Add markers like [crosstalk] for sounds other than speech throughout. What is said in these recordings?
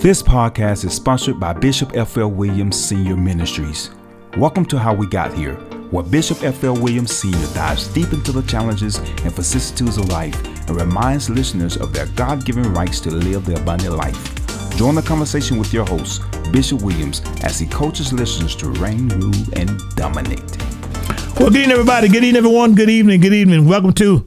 This podcast is sponsored by Bishop F.L. Williams Senior Ministries. Welcome to How We Got Here, where Bishop F.L. Williams Sr. dives deep into the challenges and vicissitudes of life and reminds listeners of their God given rights to live the abundant life. Join the conversation with your host, Bishop Williams, as he coaches listeners to reign, rule, and dominate. Well, good evening, everybody. Good evening, everyone. Good evening. Good evening. Welcome to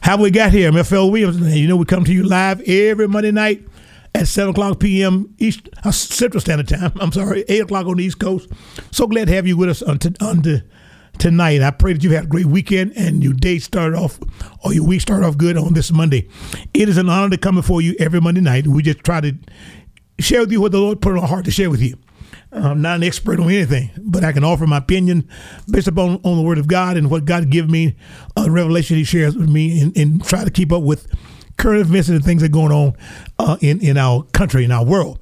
How We Got Here. I'm F.L. Williams. You know, we come to you live every Monday night at 7 o'clock p.m. East uh, Central Standard Time. I'm sorry, 8 o'clock on the East Coast. So glad to have you with us on, to, on to, tonight. I pray that you've had a great weekend and your day started off or your week started off good on this Monday. It is an honor to come before you every Monday night. We just try to share with you what the Lord put on our heart to share with you. I'm not an expert on anything, but I can offer my opinion based upon on the Word of God and what God gives me, a revelation He shares with me, and, and try to keep up with current events and things that are going on uh, in in our country, in our world.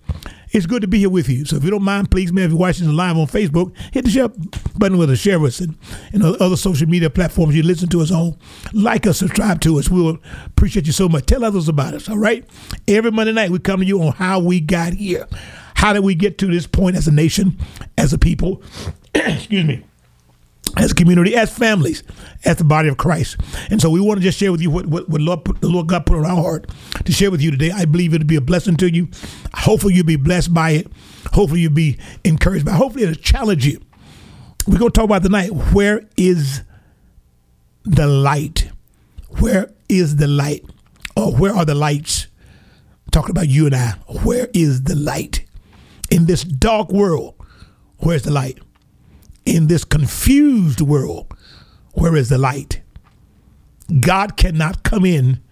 It's good to be here with you. So if you don't mind, please, man, if you're watching us live on Facebook, hit the share button with us, share with us, and, and other social media platforms you listen to us on. Like us, subscribe to us. We will appreciate you so much. Tell others about us, all right? Every Monday night, we come to you on how we got here. How did we get to this point as a nation, as a people? [clears throat] Excuse me as community, as families, as the body of Christ. And so we want to just share with you what, what, what Lord put, the Lord God put on our heart to share with you today. I believe it'll be a blessing to you. Hopefully you'll be blessed by it. Hopefully you'll be encouraged by it. Hopefully it'll challenge you. We're going to talk about tonight, where is the light? Where is the light? Or where are the lights? talking about you and I. Where is the light? In this dark world, where's the light? In this confused world, where is the light? God cannot come in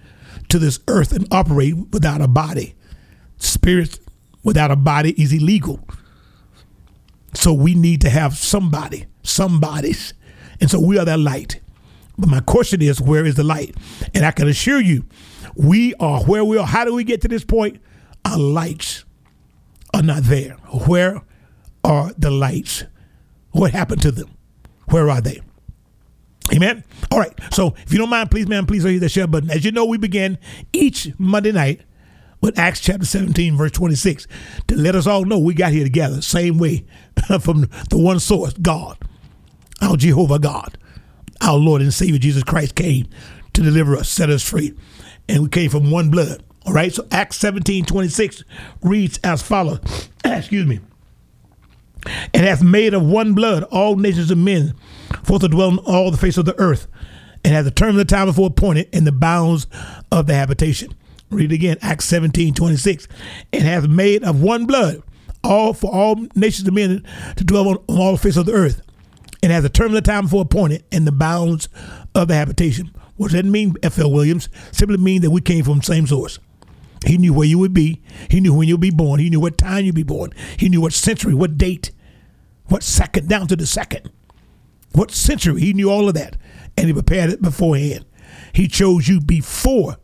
to this earth and operate without a body. Spirit without a body is illegal. So we need to have somebody, some bodies. And so we are that light. But my question is, where is the light? And I can assure you, we are where we are. How do we get to this point? Our lights are not there. Where are the lights? What happened to them? Where are they? Amen. All right. So if you don't mind, please, man, please hit the share button. As you know, we begin each Monday night with Acts chapter 17, verse 26, to let us all know we got here together, same way [laughs] from the one source, God, our Jehovah God, our Lord and Savior Jesus Christ came to deliver us, set us free. And we came from one blood. All right. So Acts 17, 26 reads as follows. [clears throat] Excuse me and hath made of one blood all nations of men for to dwell on all the face of the earth, and hath determined the time before appointed in the bounds of the habitation. Read again, Acts 17, 26. And hath made of one blood all for all nations of men to dwell on, on all the face of the earth, and hath determined the time before appointed in the bounds of the habitation. What does that mean, F.L. Williams? Simply mean that we came from the same source. He knew where you would be. He knew when you'd be born. He knew what time you'd be born. He knew what century, what date, what second, down to the second, what century. He knew all of that. And he prepared it beforehand. He chose you before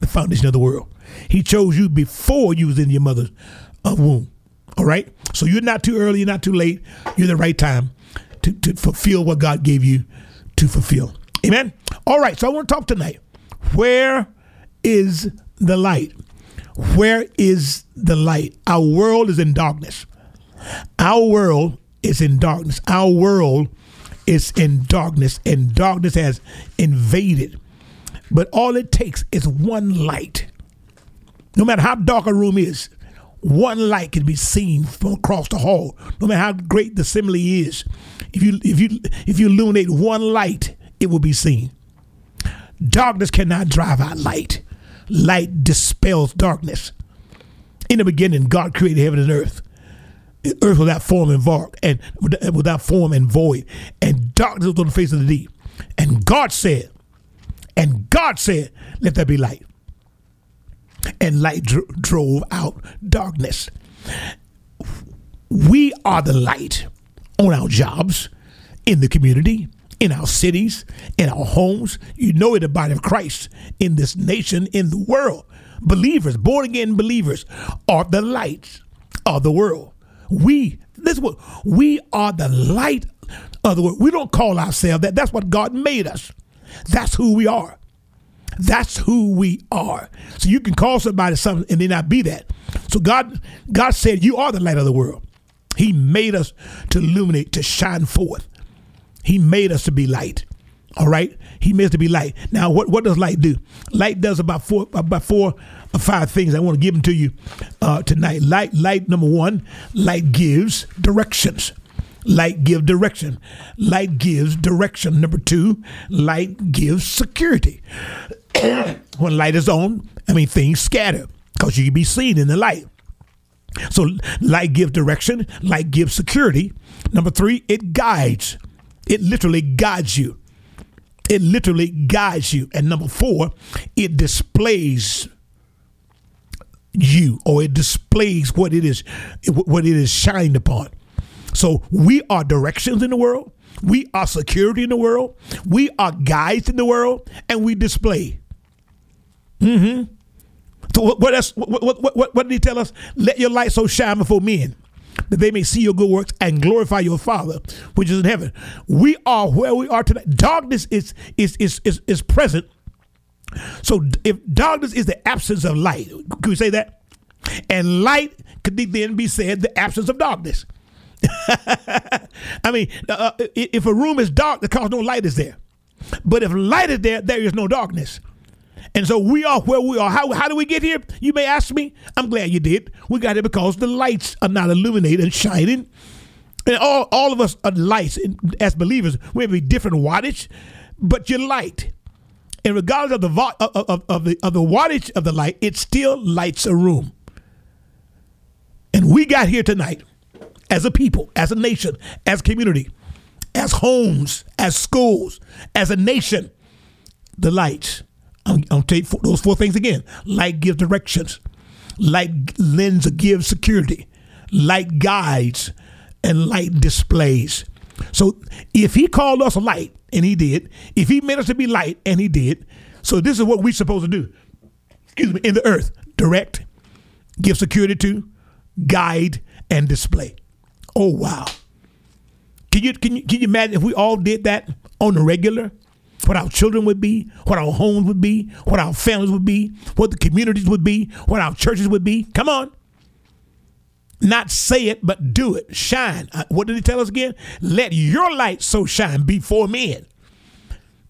the foundation of the world. He chose you before you was in your mother's uh, womb. All right? So you're not too early, you're not too late. You're the right time to, to fulfill what God gave you to fulfill. Amen? All right, so I want to talk tonight. Where is the light? Where is the light? Our world is in darkness. Our world is in darkness. Our world is in darkness, and darkness has invaded. But all it takes is one light. No matter how dark a room is, one light can be seen from across the hall. No matter how great the simile is, if you if you if you illuminate one light, it will be seen. Darkness cannot drive out light. Light dispels darkness. In the beginning, God created heaven and earth earth without form and void, and without form and void, and darkness was on the face of the deep. And God said, and God said, let there be light. And light dro- drove out darkness. We are the light on our jobs, in the community, in our cities, in our homes. You know it, the body of Christ, in this nation, in the world. Believers, born again believers, are the light of the world. We, this is what we are the light of the world. We don't call ourselves that. That's what God made us. That's who we are. That's who we are. So you can call somebody something and they not be that. So God, God said, "You are the light of the world." He made us to illuminate, to shine forth. He made us to be light. All right, He made us to be light. Now, what what does light do? Light does about four about four or five things. I want to give them to you uh, tonight. Light, light. Number one, light gives directions. Light gives direction. Light gives direction. Number two, light gives security. [coughs] when light is on, I mean things scatter because you can be seen in the light. So light gives direction, light gives security. Number three, it guides. It literally guides you. It literally guides you. And number four, it displays you or it displays what it is what it is shined upon. So we are directions in the world, we are security in the world, we are guides in the world, and we display. Mm-hmm. So what, what else? What, what, what, what did he tell us? Let your light so shine before men that they may see your good works and glorify your Father which is in heaven. We are where we are today. Darkness is is is is, is present. So if darkness is the absence of light, can we say that? And light could then be said the absence of darkness. [laughs] I mean, uh, uh if a room is dark, because no light is there. But if light is there, there is no darkness. And so we are where we are. How, how do we get here? You may ask me. I'm glad you did. We got here because the lights are not illuminated and shining. And all, all of us are lights as believers. We have a different wattage, but you're light. And regardless of the, vo- of, of, of, the, of the wattage of the light, it still lights a room. And we got here tonight as a people, as a nation, as community, as homes, as schools, as a nation, the lights I'm, I'm take those four things again. Light gives directions. Light lends gives security. Light guides, and light displays. So if he called us light, and he did, if he made us to be light, and he did, so this is what we're supposed to do. Excuse me, in the earth, direct, give security to, guide, and display. Oh wow. Can you can you can you imagine if we all did that on the regular? What our children would be, what our homes would be, what our families would be, what the communities would be, what our churches would be. Come on. Not say it, but do it. Shine. Uh, what did he tell us again? Let your light so shine before men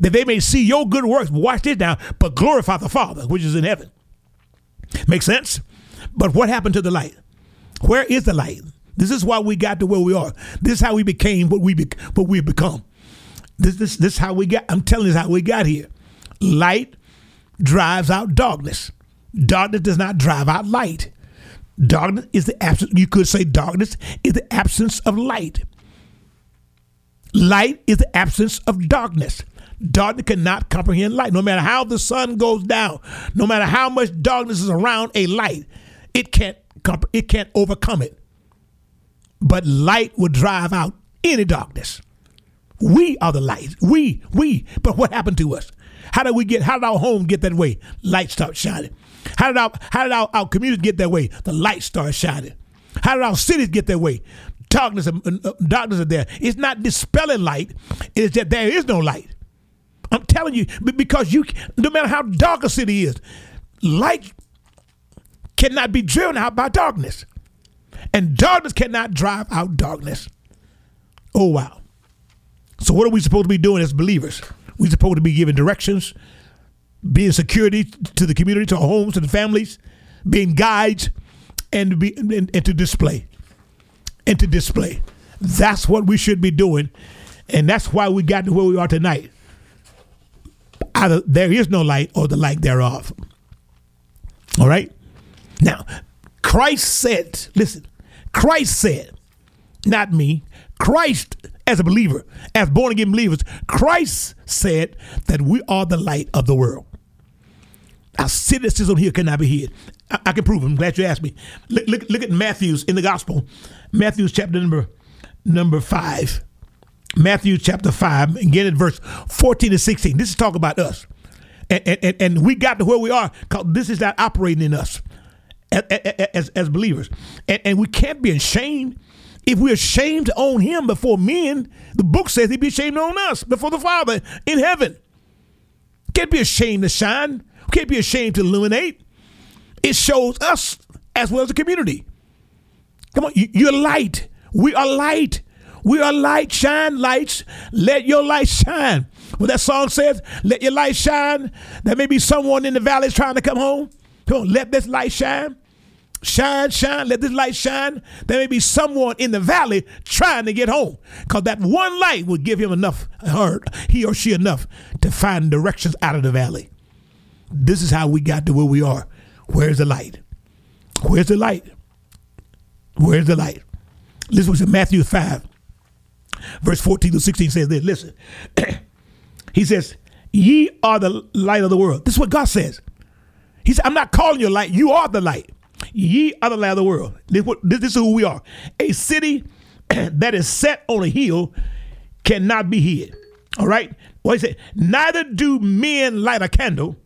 that they may see your good works. Watch this now, but glorify the Father which is in heaven. Make sense? But what happened to the light? Where is the light? This is why we got to where we are. This is how we became what we be, what we become. This, this, this is how we got. I'm telling you how we got here. Light drives out darkness. Darkness does not drive out light. Darkness is the absence. You could say darkness is the absence of light. Light is the absence of darkness. Darkness cannot comprehend light. No matter how the sun goes down, no matter how much darkness is around a light, it can't it can't overcome it. But light will drive out any darkness. We are the light. We, we. But what happened to us? How did we get, how did our home get that way? Light started shining. How did our, how did our, our community get that way? The light started shining. How did our cities get that way? Darkness, uh, uh, darkness are there. It's not dispelling light. It's that there is no light. I'm telling you, because you, no matter how dark a city is, light cannot be driven out by darkness. And darkness cannot drive out darkness. Oh, wow. So what are we supposed to be doing as believers? We're supposed to be giving directions, being security to the community, to our homes, to the families, being guides, and to be and, and to display. And to display. That's what we should be doing. And that's why we got to where we are tonight. Either there is no light or the light thereof. All right? Now, Christ said, listen, Christ said, not me, Christ as a believer, as born again believers, Christ said that we are the light of the world. Our cynicism here cannot be hid. I, I can prove it. I'm glad you asked me. Look, look, look at Matthew's in the gospel. Matthew's chapter number number five. Matthew chapter 5, again at verse 14 to 16. This is talk about us. And, and, and we got to where we are because this is not operating in us as, as, as believers. And, and we can't be ashamed if we're ashamed to own him before men, the book says he'd be ashamed own us before the Father in heaven. Can't be ashamed to shine. Can't be ashamed to illuminate. It shows us as well as the community. Come on, you're light. We are light. We are light. Shine lights. Let your light shine. What that song says, let your light shine. There may be someone in the valley trying to come home. Come on, let this light shine. Shine, shine, let this light shine. There may be someone in the valley trying to get home because that one light will give him enough, her, he or she enough to find directions out of the valley. This is how we got to where we are. Where's the light? Where's the light? Where's the light? This was in Matthew 5, verse 14 to 16 says this. Listen, [clears throat] he says, Ye are the light of the world. This is what God says. He said, I'm not calling you light, you are the light. Ye are the light of the world. This, this is who we are. A city [clears throat] that is set on a hill cannot be hid. All right? What he said, neither do men light a candle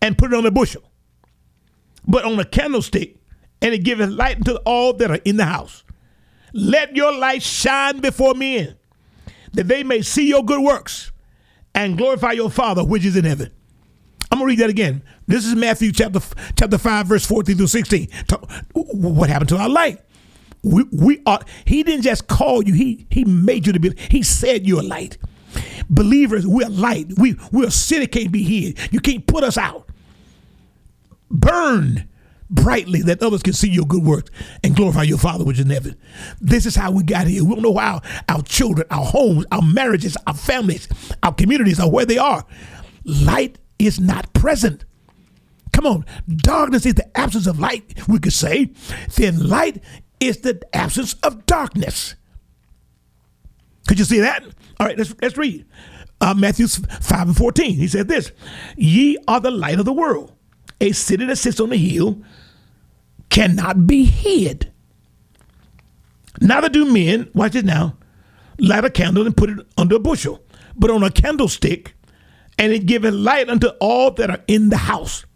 and put it on a bushel, but on a candlestick, and it giveth light unto all that are in the house. Let your light shine before men, that they may see your good works and glorify your Father which is in heaven. I'm gonna read that again. This is Matthew chapter chapter five, verse 14 through 16. What happened to our light? We, we are. He didn't just call you. He he made you to be. He said you're light. Believers, we're light. We we're a city can't be hid. You can't put us out. Burn brightly that others can see your good works and glorify your Father which is in heaven. This is how we got here. We don't know how our children, our homes, our marriages, our families, our communities are where they are. Light is not present. Come on, darkness is the absence of light, we could say. Then light is the absence of darkness. Could you see that? All right, let's, let's read. Uh, Matthew 5 and 14. He said this Ye are the light of the world. A city that sits on a hill cannot be hid. Neither do men, watch it now, light a candle and put it under a bushel, but on a candlestick, and it giveth light unto all that are in the house.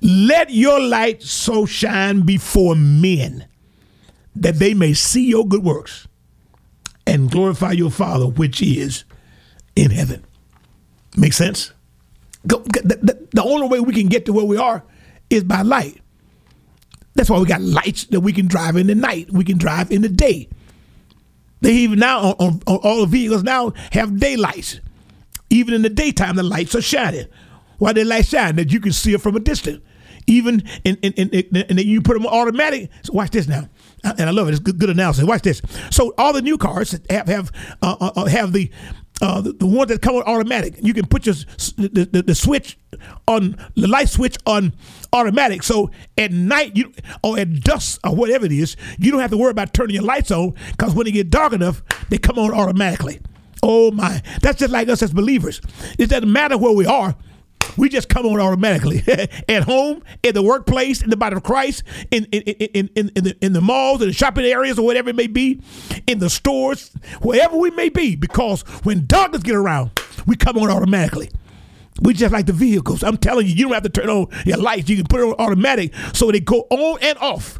Let your light so shine before men that they may see your good works and glorify your Father which is in heaven. Make sense? the, only way we can get to where we are is by light. That's why we got lights that we can drive in the night. We can drive in the day. They even now on, on, on all the vehicles now have daylights. Even in the daytime, the lights are shining. Why they light shine? That you can see it from a distance. Even in, in, in, in and then you put them automatic. So watch this now, and I love it. It's good, good analysis. Watch this. So all the new cars have have uh, uh, uh have the uh, the, the one that come automatic. You can put your the, the, the, switch on the light switch on automatic. So at night, you or at dusk or whatever it is, you don't have to worry about turning your lights on because when it get dark enough, they come on automatically. Oh my, that's just like us as believers. It doesn't matter where we are. We just come on automatically [laughs] at home, in the workplace, in the body of Christ, in in, in, in, in, the, in the malls, in the shopping areas, or whatever it may be, in the stores, wherever we may be, because when darkness get around, we come on automatically. We just like the vehicles. I'm telling you, you don't have to turn on your lights. You can put it on automatic so they go on and off.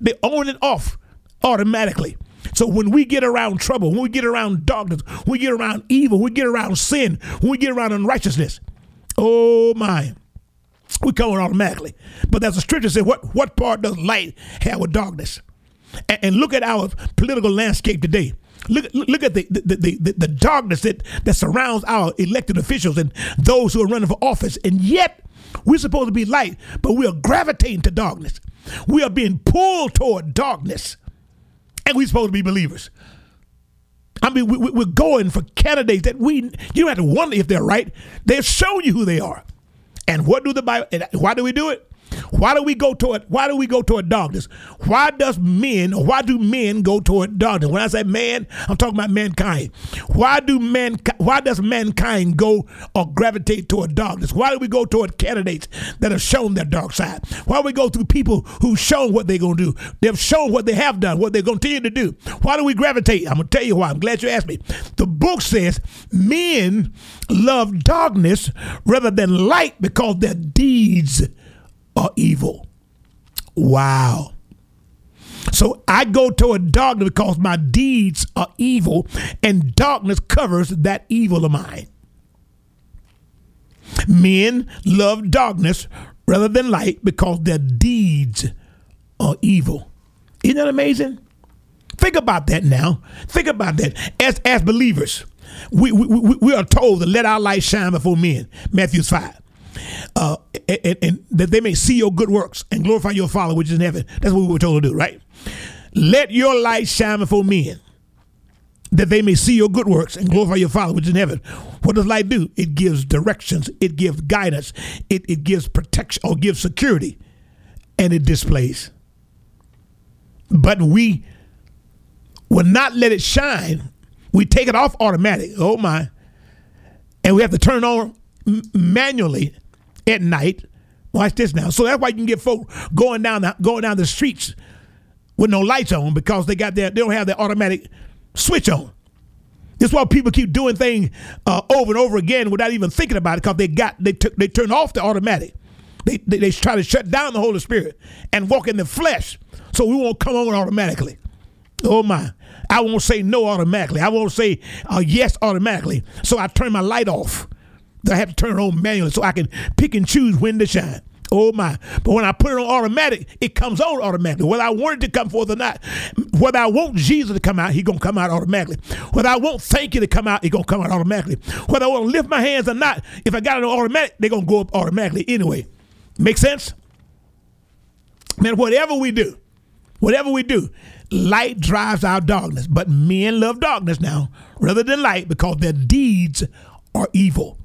They on and off automatically. So when we get around trouble, when we get around darkness, when we get around evil, when we get around sin, when we get around unrighteousness, Oh my. We come on automatically. But there's a scripture that says, what, what part does light have with darkness? And, and look at our political landscape today. Look, look at the, the, the, the, darkness that, that surrounds our elected officials and those who are running for office. And yet, we're supposed to be light, but we are gravitating to darkness. We are being pulled toward darkness. And we're supposed to be believers. I mean, we, are going for candidates that we, you don't have to wonder if they're right. They've shown you who they are. And what do the Bible, why do we do it? Why do we go toward why do we go toward darkness? Why does men why do men go toward darkness? When I say man, I'm talking about mankind. Why do man why does mankind go or gravitate toward darkness? Why do we go toward candidates that have shown their dark side? Why do we go through people who've shown what they're gonna do? They've shown what they have done, what they're gonna continue to do. Why do we gravitate? I'm gonna tell you why. I'm glad you asked me. The book says men love darkness rather than light because their deeds are evil. Wow. So I go toward darkness because my deeds are evil, and darkness covers that evil of mine. Men love darkness rather than light because their deeds are evil. Isn't that amazing? Think about that now. Think about that. As as believers, we we, we, we are told to let our light shine before men. Matthew 5. Uh, and, and, that they may see your good works and glorify your Father which is in heaven. That's what we were told to do, right? Let your light shine before men that they may see your good works and glorify your Father which is in heaven. What does light do? It gives directions, it gives guidance, it, it gives protection or gives security, and it displays. But we will not let it shine. We take it off automatic. Oh my. And we have to turn on manually at night. Watch this now. So that's why you can get folk going down the, going down the streets with no lights on because they got their they don't have their automatic switch on. That's why people keep doing things uh, over and over again without even thinking about it because they got they took they turn off the automatic. They, they, they try to shut down the Holy Spirit and walk in the flesh so we won't come on automatically. Oh my. I won't say no automatically. I won't say uh, yes automatically. So I turn my light off. I have to turn it on manually so I can pick and choose when to shine. Oh my. But when I put it on automatic, it comes on automatically. Whether I want it to come forth or not, whether I want Jesus to come out, he's gonna come out automatically. Whether I want thank you to come out, he's gonna come out automatically. Whether I want to lift my hands or not, if I got it on automatic, they're gonna go up automatically anyway. Make sense? Man, whatever we do, whatever we do, light drives out darkness. But men love darkness now rather than light because their deeds are evil.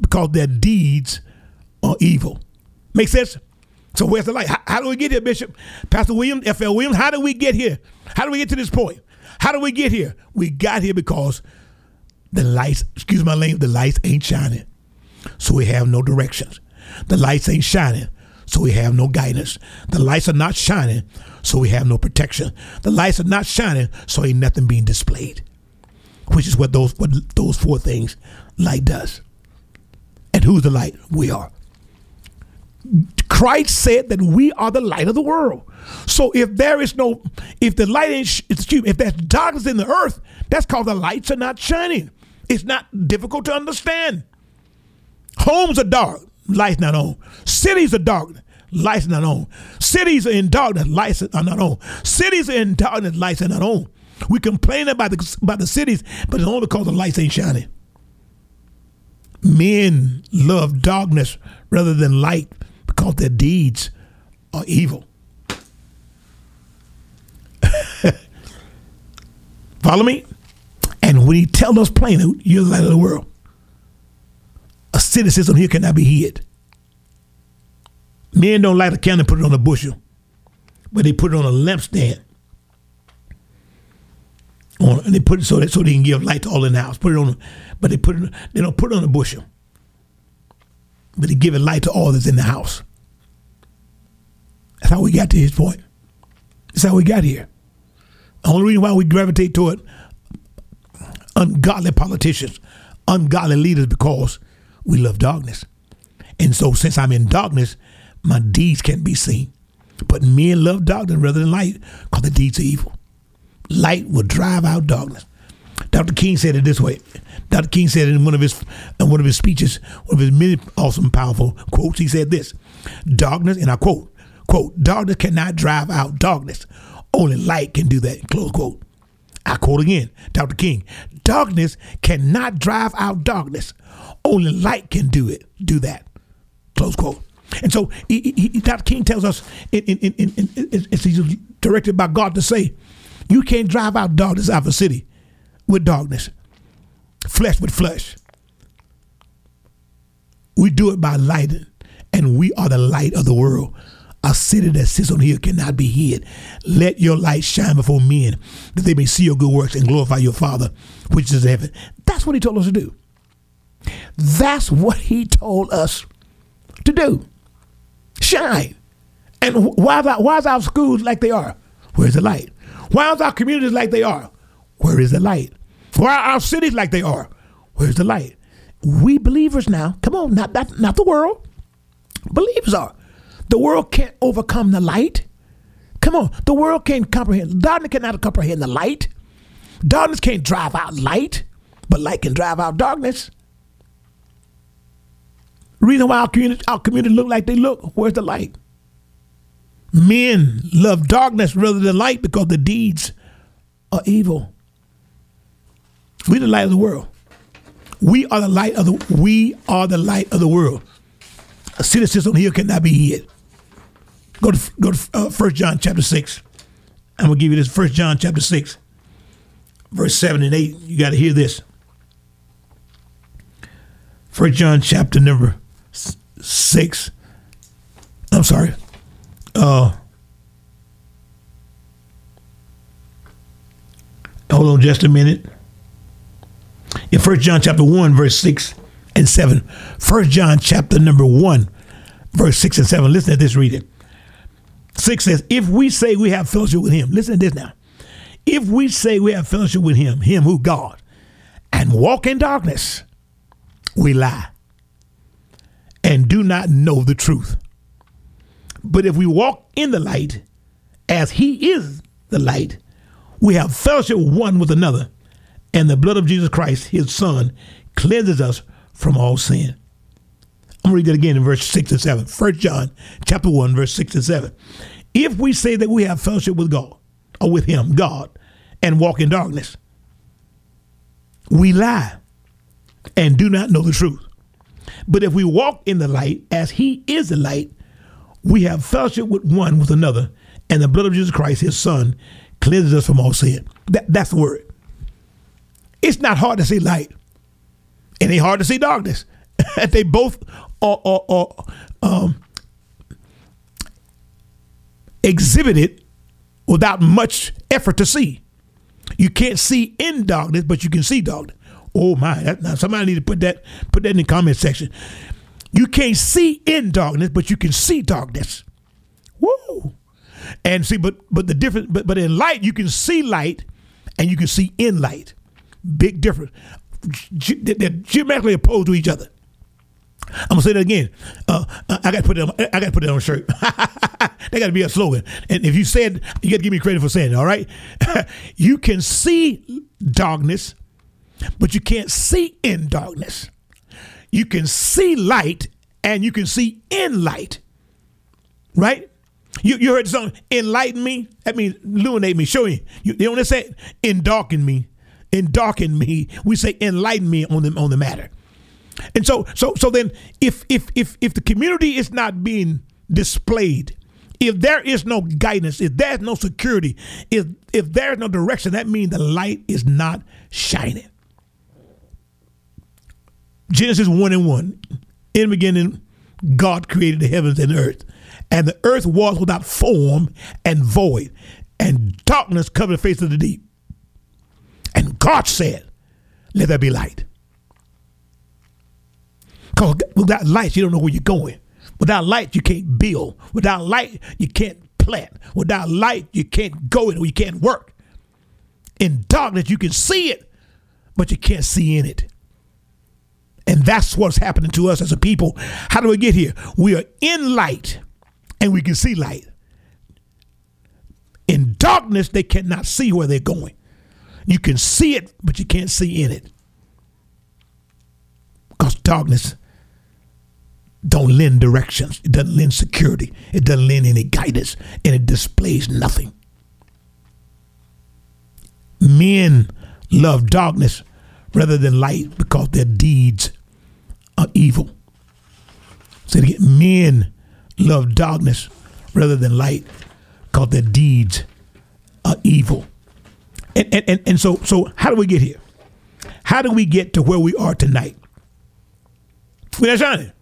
Because their deeds are evil. Make sense? So where's the light? How, how do we get here, Bishop? Pastor William, F.L. Williams, how do we get here? How do we get to this point? How do we get here? We got here because the lights, excuse my language, the lights ain't shining. So we have no directions. The lights ain't shining, so we have no guidance. The lights are not shining, so we have no protection. The lights are not shining, so ain't nothing being displayed. Which is what those what those four things light does. Who's the light? We are. Christ said that we are the light of the world. So if there is no, if the light ain't, excuse me, if there's darkness in the earth, that's called the lights are not shining. It's not difficult to understand. Homes are dark, lights not on. Cities are dark, lights not on. Cities are in darkness, lights are not on. Cities are in darkness, lights are not on. We complain about the about the cities, but it's only because the lights ain't shining. Men love darkness rather than light because their deeds are evil. [laughs] Follow me? And when he tells us plainly, you're the light of the world, a citizen here cannot be hid. Men don't light a candle and put it on a bushel, but they put it on a lampstand. On, and they put it so that so they can give light to all in the house. Put it on, but they put it. They don't put it on a bushel, but they give it light to all that's in the house. That's how we got to his point. That's how we got here. The only reason why we gravitate toward ungodly politicians, ungodly leaders, because we love darkness. And so, since I'm in darkness, my deeds can't be seen. But men love darkness rather than light because the deeds are evil. Light will drive out darkness. Dr. King said it this way. Dr. King said in one of his in one of his speeches, one of his many awesome, powerful quotes. He said this: "Darkness," and I quote, "quote Darkness cannot drive out darkness. Only light can do that." Close quote. I quote again, Dr. King: "Darkness cannot drive out darkness. Only light can do it. Do that." Close quote. And so he, he, Dr. King tells us, in, it's directed by God to say, you can't drive out darkness out of a city with darkness, flesh with flesh. We do it by lighting, and we are the light of the world. A city that sits on hill cannot be hid. Let your light shine before men, that they may see your good works and glorify your Father, which is in heaven. That's what he told us to do. That's what he told us to do. Shine. And why is, our, why is our schools like they are? Where's the light? Why is our communities like they are? Where is the light? Why are our cities like they are? Where's the light? We believers now, come on, not, not, not the world. Believers are. The world can't overcome the light. Come on, the world can't comprehend. Darkness cannot comprehend the light. Darkness can't drive out light, but light can drive out darkness. Reason why our community, our community look like they look, where's the light? Men love darkness rather than light because the deeds are evil. We the light of the world. We are the light of the we are the light of the world. A city sits on cannot be hid. Go to go to uh, First John chapter six. I'm gonna give you this. First John chapter six, verse seven and eight. You got to hear this. First John chapter number six. I'm sorry. Uh, hold on just a minute. In First John chapter 1, verse 6 and 7. First John chapter number 1, verse 6 and 7. Listen to this reading. 6 says, If we say we have fellowship with him, listen to this now. If we say we have fellowship with him, him who God, and walk in darkness, we lie and do not know the truth. But if we walk in the light, as he is the light, we have fellowship one with another, and the blood of Jesus Christ, his son, cleanses us from all sin. I'm gonna read that again in verse 6 and 7. 1 John chapter 1, verse 6 and 7. If we say that we have fellowship with God, or with him, God, and walk in darkness, we lie and do not know the truth. But if we walk in the light as he is the light, we have fellowship with one with another, and the blood of Jesus Christ, his son, cleanses us from all sin. That, that's the word. It's not hard to see light, and it's hard to see darkness. [laughs] they both are, are, are um, exhibited without much effort to see. You can't see in darkness, but you can see darkness. Oh my! That, now somebody need to put that put that in the comment section. You can't see in darkness, but you can see darkness. Woo! And see, but but the difference, but but in light, you can see light, and you can see in light. Big difference. They're geometrically opposed to each other. I'm gonna say that again. Uh, I got to put it. On, I got to put it on a shirt. [laughs] that got to be a slogan. And if you said, you got to give me credit for saying it. All right. [laughs] you can see darkness, but you can't see in darkness. You can see light and you can see in light. Right? You, you heard the song, enlighten me? That means illuminate me, show me. You, they only say in darken me. In darken me. We say enlighten me on the on the matter. And so so so then if if if if the community is not being displayed, if there is no guidance, if there's no security, if if there's no direction, that means the light is not shining. Genesis 1 and 1. In the beginning, God created the heavens and the earth. And the earth was without form and void, and darkness covered the face of the deep. And God said, Let there be light. Because without light, you don't know where you're going. Without light, you can't build. Without light, you can't plant. Without light, you can't go or you can't work. In darkness, you can see it, but you can't see in it. And that's what's happening to us as a people. How do we get here? We are in light and we can see light. In darkness, they cannot see where they're going. You can see it, but you can't see in it. Because darkness don't lend directions. It doesn't lend security. It doesn't lend any guidance, and it displays nothing. Men love darkness rather than light because their deeds are evil. Say it again. Men love darkness rather than light because their deeds are evil. And, and, and, and so, so how do we get here? How do we get to where we are tonight? We're not shining.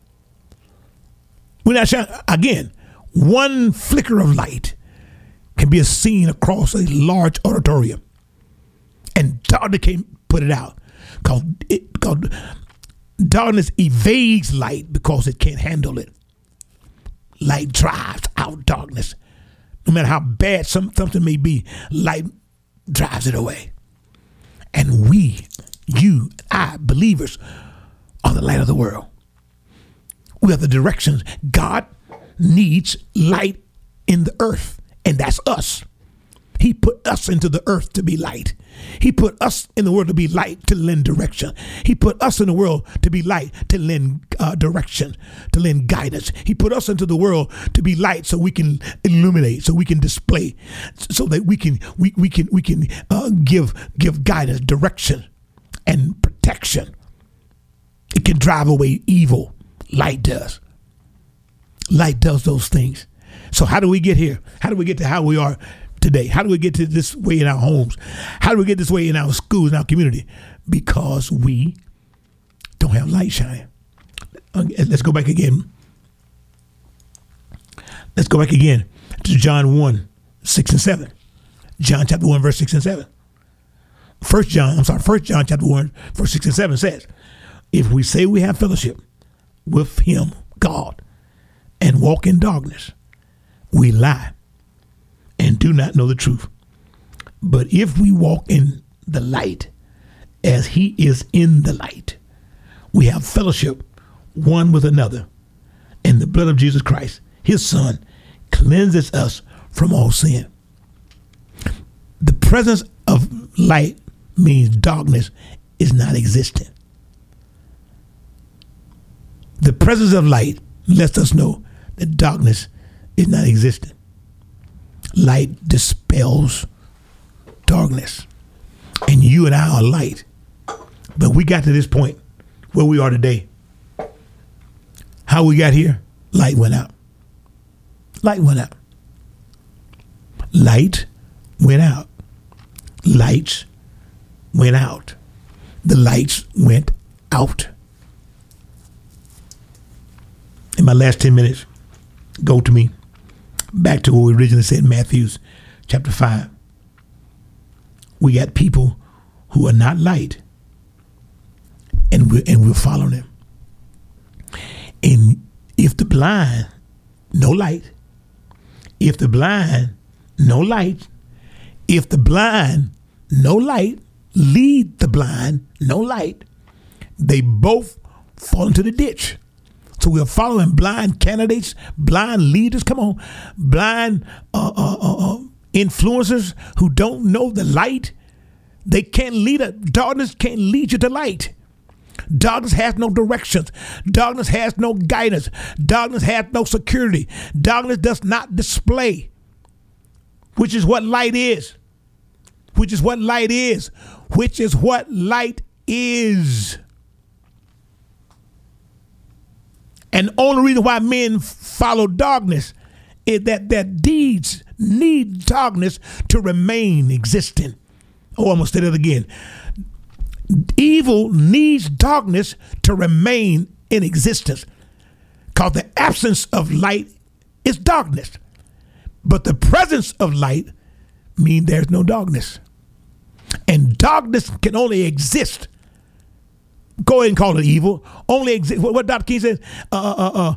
We're not shining. Again, one flicker of light can be seen across a large auditorium. And darkness can't put it out. Because it, cause darkness evades light because it can't handle it. Light drives out darkness. No matter how bad some, something may be, light drives it away. And we, you, I, believers, are the light of the world. We are the directions. God needs light in the earth, and that's us. He put us into the earth to be light. He put us in the world to be light, to lend direction. He put us in the world to be light, to lend uh, direction, to lend guidance. He put us into the world to be light, so we can illuminate, so we can display, so that we can we, we can we can uh, give give guidance, direction, and protection. It can drive away evil. Light does. Light does those things. So how do we get here? How do we get to how we are today? How do we get to this way in our homes? How do we get this way in our schools, in our community? Because we don't have light shining. Uh, let's go back again. Let's go back again to John 1, 6 and 7. John chapter 1, verse 6 and 7. First John, I'm sorry, First John chapter 1, verse 6 and 7 says, If we say we have fellowship with him, God, and walk in darkness, we lie and do not know the truth. But if we walk in the light as he is in the light, we have fellowship one with another. And the blood of Jesus Christ, his son, cleanses us from all sin. The presence of light means darkness is not existent. The presence of light lets us know that darkness is not existent. Light dispels darkness. And you and I are light. But we got to this point where we are today. How we got here? Light went out. Light went out. Light went out. Lights went out. The lights went out. In my last 10 minutes, go to me back to what we originally said in Matthew's chapter 5. We got people who are not light, and we're, and we're following them. And if the blind, no light. If the blind, no light. If the blind, no light, lead the blind, no light, they both fall into the ditch. So we're following blind candidates, blind leaders. Come on, blind uh, uh, uh, uh, influencers who don't know the light. They can't lead a darkness can't lead you to light. Darkness has no directions. Darkness has no guidance. Darkness has no security. Darkness does not display, which is what light is. Which is what light is. Which is what light is. And the only reason why men follow darkness is that their deeds need darkness to remain existing. Oh, I'm going to say that again. Evil needs darkness to remain in existence because the absence of light is darkness. But the presence of light means there's no darkness. And darkness can only exist go ahead and call it evil. Only exist. What, Dr. King says, uh, uh, uh,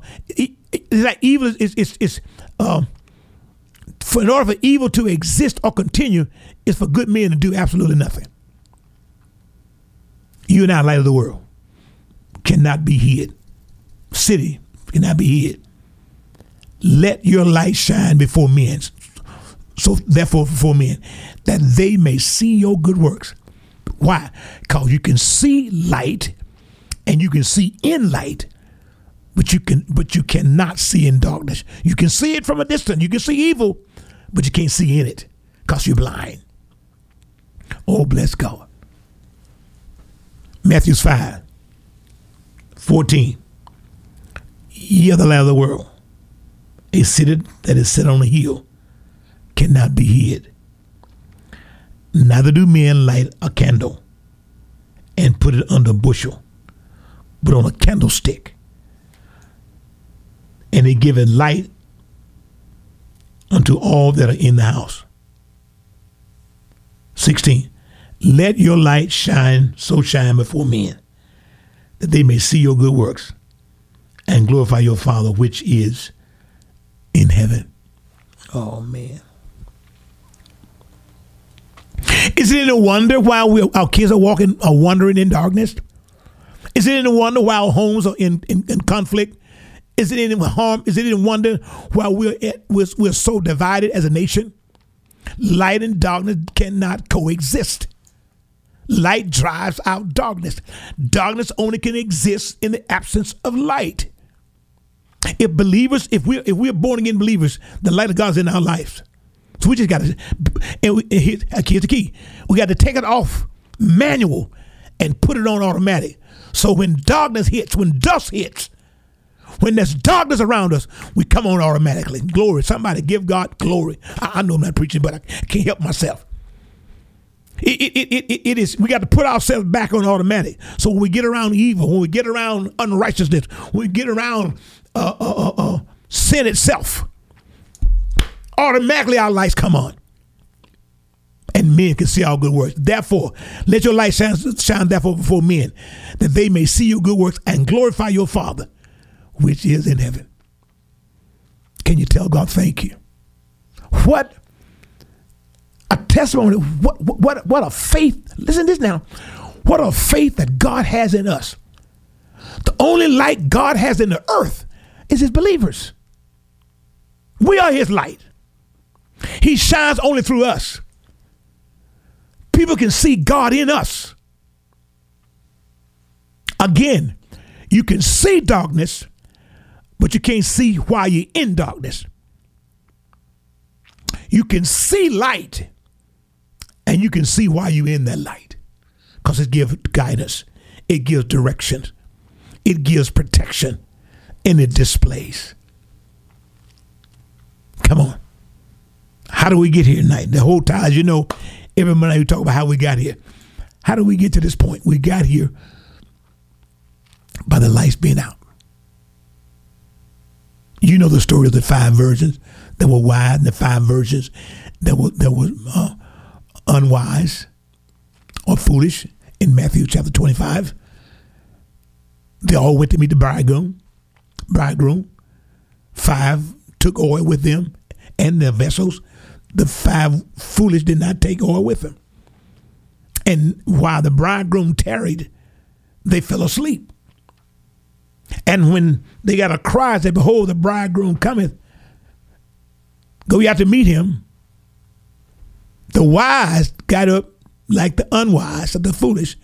uh evil is is is um, for in order for evil to exist or continue, is for good men to do absolutely nothing. You and I, light of the world, cannot be hid. City cannot be hid. Let your light shine before men. So therefore, before men, that they may see your good works why? Because you can see light and you can see in light, but you can but you cannot see in darkness. You can see it from a distance. You can see evil, but you can't see in it because you're blind. Oh, bless God. Matthew's 5, 14. Ye are the light of the world. A city that is set on a hill cannot be hid. Neither do men light a candle and put it under a bushel, but on a candlestick. And they give it light unto all that are in the house. 16. Let your light shine, so shine before men, that they may see your good works and glorify your Father which is in heaven. Oh, man. Is it a wonder why we, our kids are walking, are wandering in darkness? Is it any wonder why our homes are in, in, in conflict? Is it any harm? Is it any wonder why we're, at, we're we're so divided as a nation? Light and darkness cannot coexist. Light drives out darkness. Darkness only can exist in the absence of light. If believers, if we're if we're born again believers, the light of God's in our lives. So we just got to, and, we, and here's, here's the key: we got to take it off manual and put it on automatic. So when darkness hits, when dust hits, when there's darkness around us, we come on automatically. Glory. Somebody give God glory. I, I know I'm not preaching, but I can't help myself. It, it, it, it, it is we got to put ourselves back on automatic. So when we get around evil, when we get around unrighteousness, when we get around uh, uh, uh, uh sin itself, automatically our lights come on. And men can see our good works. Therefore, let your light shine, shine therefore before men, that they may see your good works and glorify your Father, which is in heaven. Can you tell God thank you? What a testimony. What, what, what a faith. Listen to this now. What a faith that God has in us. The only light God has in the earth is his believers. We are his light. He shines only through us. People can see God in us. Again, you can see darkness, but you can't see why you're in darkness. You can see light, and you can see why you're in that light because it gives guidance, it gives direction, it gives protection, and it displays. Come on. How do we get here tonight? The whole time, you know, every night we talk about how we got here. How do we get to this point? We got here by the lights being out. You know the story of the five virgins that were wise and the five virgins that were that were uh, unwise or foolish in Matthew chapter 25. They all went to meet the bridegroom. Bridegroom. Five took oil with them and their vessels. The five foolish did not take oil with them. And while the bridegroom tarried, they fell asleep. And when they got a cry, said, Behold, the bridegroom cometh. Go ye out to meet him. The wise got up like the unwise, the foolish,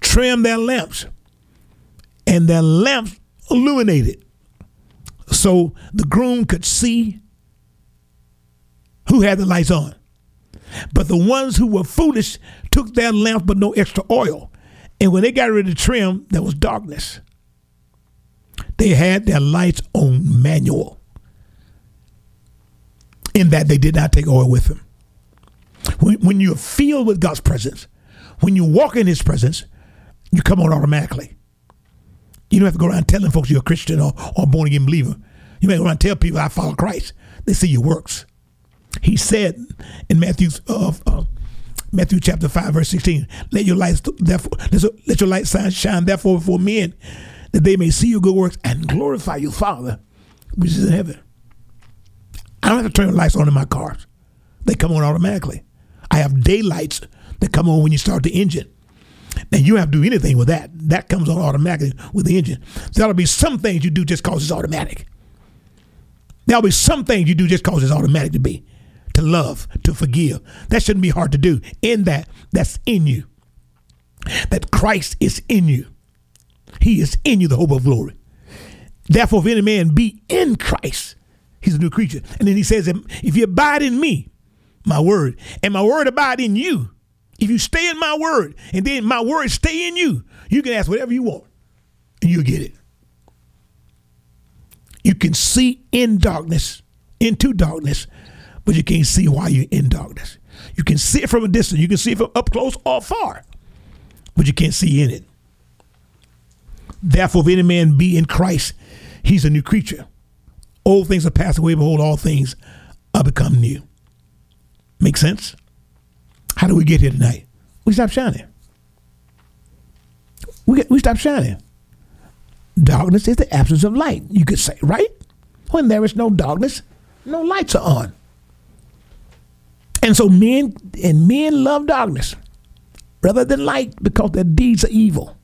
trimmed their lamps, and their lamps illuminated. So the groom could see who had the lights on. But the ones who were foolish took their lamps but no extra oil. And when they got ready to trim, there was darkness. They had their lights on manual, in that they did not take oil with them. When, when you're filled with God's presence, when you walk in His presence, you come on automatically. You don't have to go around telling folks you're a Christian or, or born again believer. You may go around and tell people I follow Christ. They see your works. He said in Matthew uh, uh, Matthew chapter five verse sixteen, "Let your light therefore let your light shine therefore before men, that they may see your good works and glorify your Father, which is in heaven." I don't have to turn the lights on in my cars; they come on automatically. I have daylights that come on when you start the engine. And you don't have to do anything with that. That comes on automatically with the engine. There'll be some things you do just cause it's automatic. There'll be some things you do just cause it's automatic to be to love, to forgive. That shouldn't be hard to do. In that, that's in you. That Christ is in you. He is in you, the hope of glory. Therefore, if any man be in Christ, he's a new creature. And then he says, if you abide in me, my word, and my word abide in you, if you stay in my word, and then my word stay in you, you can ask whatever you want, and you'll get it. You can see in darkness, into darkness, but you can't see why you're in darkness. You can see it from a distance. You can see it from up close or far, but you can't see in it. Therefore, if any man be in Christ, he's a new creature. Old things are passed away, behold, all things are become new. Make sense? How do we get here tonight? We stop shining. We, get, we stop shining. Darkness is the absence of light, you could say, right? When there is no darkness, no lights are on. And so men and men love darkness rather than light because their deeds are evil.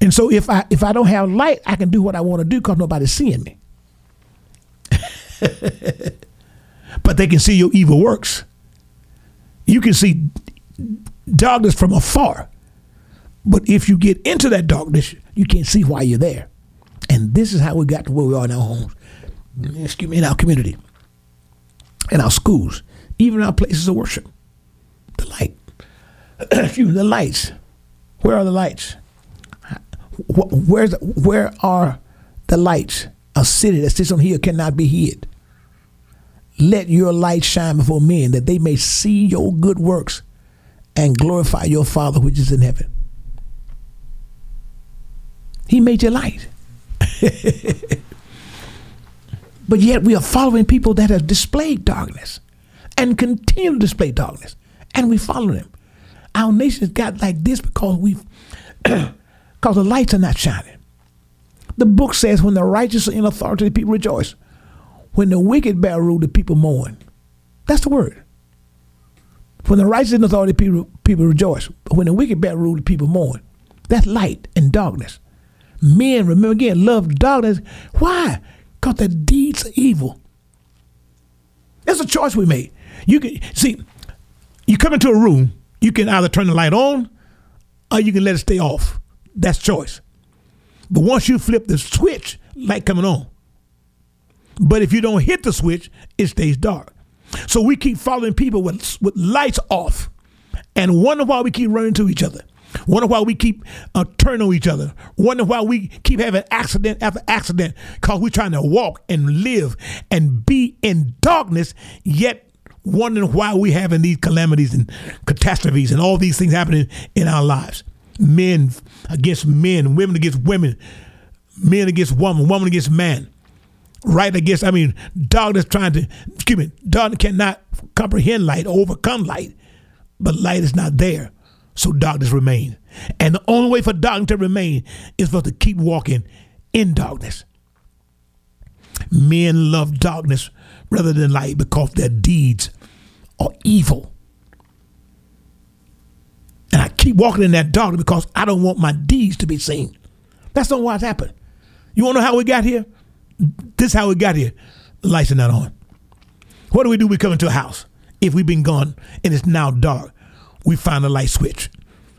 And so if I if I don't have light, I can do what I want to do because nobody's seeing me. [laughs] but they can see your evil works. You can see darkness from afar. But if you get into that darkness, you can't see why you're there. And this is how we got to where we are in our homes, excuse me, in our community, in our schools, even our places of worship. The light. [clears throat] excuse me, the lights. Where are the lights? Where's where are the lights? A city that sits on hill cannot be hid. Let your light shine before men that they may see your good works and glorify your Father which is in heaven. He made your light. [laughs] but yet we are following people that have displayed darkness and continue to display darkness. And we follow them. Our nation's got like this because we've [clears throat] because the lights are not shining. The book says when the righteous are in authority, the people rejoice. When the wicked bear rule, the people mourn. That's the word. When the righteous in authority, people, people rejoice. When the wicked bear rule, the people mourn. That's light and darkness. Men, remember again, love darkness. Why? Because the deeds are evil. That's a choice we made. You can see, you come into a room, you can either turn the light on or you can let it stay off. That's choice. But once you flip the switch, light coming on. But if you don't hit the switch, it stays dark. So we keep following people with, with lights off and wonder why we keep running to each other. Wonder why we keep uh, turning on each other. Wonder why we keep having accident after accident because we're trying to walk and live and be in darkness, yet wondering why we having these calamities and catastrophes and all these things happening in our lives. Men against men, women against women, men against woman, woman against man right against, I mean, darkness trying to, excuse me, darkness cannot comprehend light overcome light, but light is not there. So darkness remains. And the only way for darkness to remain is for us to keep walking in darkness. Men love darkness rather than light because their deeds are evil. And I keep walking in that darkness because I don't want my deeds to be seen. That's not why it's happened. You want to know how we got here? This is how we got here. Lights are not on. What do we do? We come into a house. If we've been gone and it's now dark, we find a light switch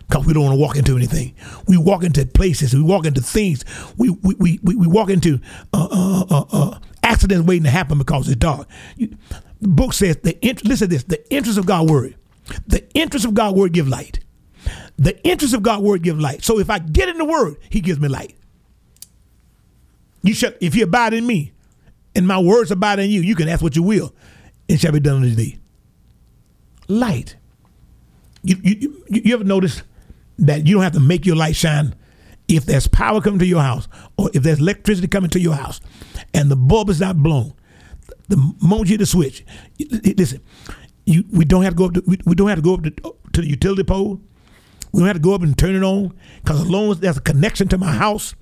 because we don't want to walk into anything. We walk into places. We walk into things. We we we, we walk into uh, uh, uh, uh, accidents waiting to happen because it's dark. You, the book says the listen to this: the interest of God word, the interest of God word give light. The interest of God word give light. So if I get in the word, He gives me light. You shall, if you abide in me, and my words abide in you, you can ask what you will, it shall be done unto thee. Light. You, you, you ever notice that you don't have to make your light shine if there's power coming to your house or if there's electricity coming to your house and the bulb is not blown, the moment you hit the switch, listen, you, we don't have to go up to, we, we don't have to go up to, to the utility pole. We don't have to go up and turn it on because as long as there's a connection to my house,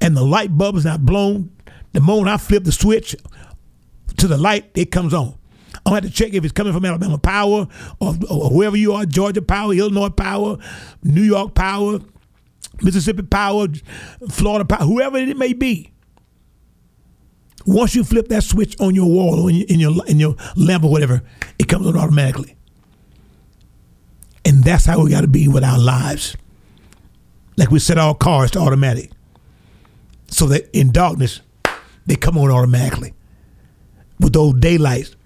and the light bulb is not blown, the moment I flip the switch to the light, it comes on. I have to check if it's coming from Alabama Power or, or whoever you are, Georgia Power, Illinois Power, New York Power, Mississippi Power, Florida Power, whoever it may be. Once you flip that switch on your wall in your, in your, in your lamp or whatever, it comes on automatically. And that's how we got to be with our lives. Like we set our cars to automatic so that in darkness they come on automatically. With those daylights,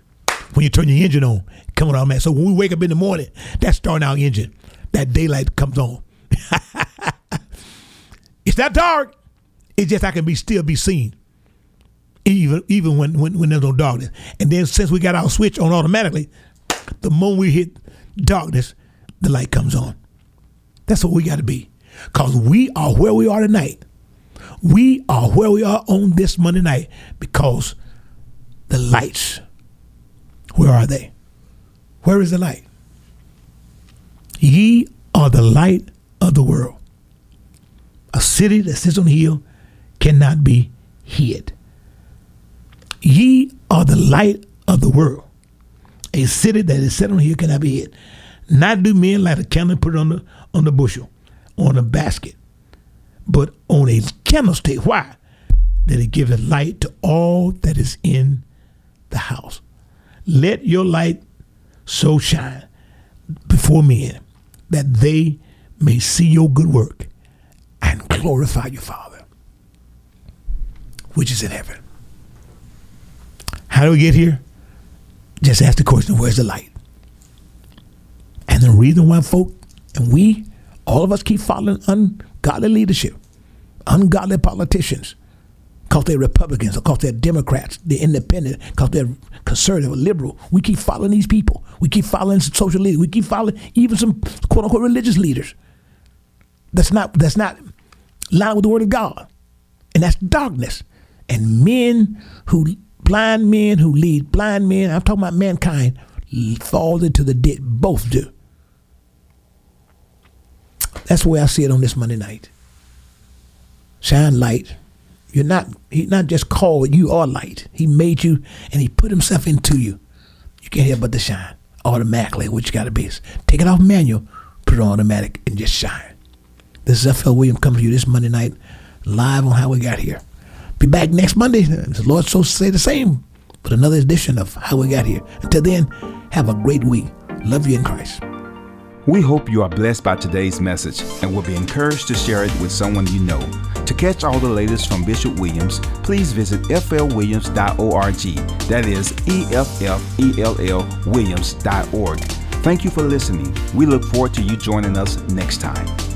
when you turn your engine on, come on automatic. So when we wake up in the morning, that's starting our engine. That daylight comes on. [laughs] it's not dark. It's just I can be still be seen. Even even when, when, when there's no darkness. And then since we got our switch on automatically, the moment we hit darkness, the light comes on. That's what we got to be. Because we are where we are tonight we are where we are on this Monday night because the lights, where are they? Where is the light? Ye are the light of the world. A city that sits on a hill cannot be hid. Ye are the light of the world. A city that is set on a hill cannot be hid. Not do men light a candle and put it on the on the bushel, on a basket, but on a candlestick. Why? That it giveth light to all that is in the house. Let your light so shine before men that they may see your good work and glorify your Father, which is in heaven. How do we get here? Just ask the question, where's the light? And the reason why folk and we, all of us keep following ungodly leadership, ungodly politicians, because they're Republicans, because they're Democrats, they're independent, because they're conservative or liberal. We keep following these people. We keep following some social leaders. We keep following even some quote unquote religious leaders. That's not that's not line with the word of God. And that's darkness. And men who blind men who lead blind men, I'm talking about mankind, fall into the ditch. Both do. That's the way I see it on this Monday night. Shine light. You're not he not just called, you are light. He made you and he put himself into you. You can't help but to shine automatically, which you gotta be. Take it off manual, put it on automatic, and just shine. This is FL William coming to you this Monday night, live on how we got here. Be back next Monday. The Lord so say the same with another edition of How We Got Here. Until then, have a great week. Love you in Christ. We hope you are blessed by today's message and will be encouraged to share it with someone you know. To catch all the latest from Bishop Williams, please visit flwilliams.org. That is E F F E L L Williams.org. Thank you for listening. We look forward to you joining us next time.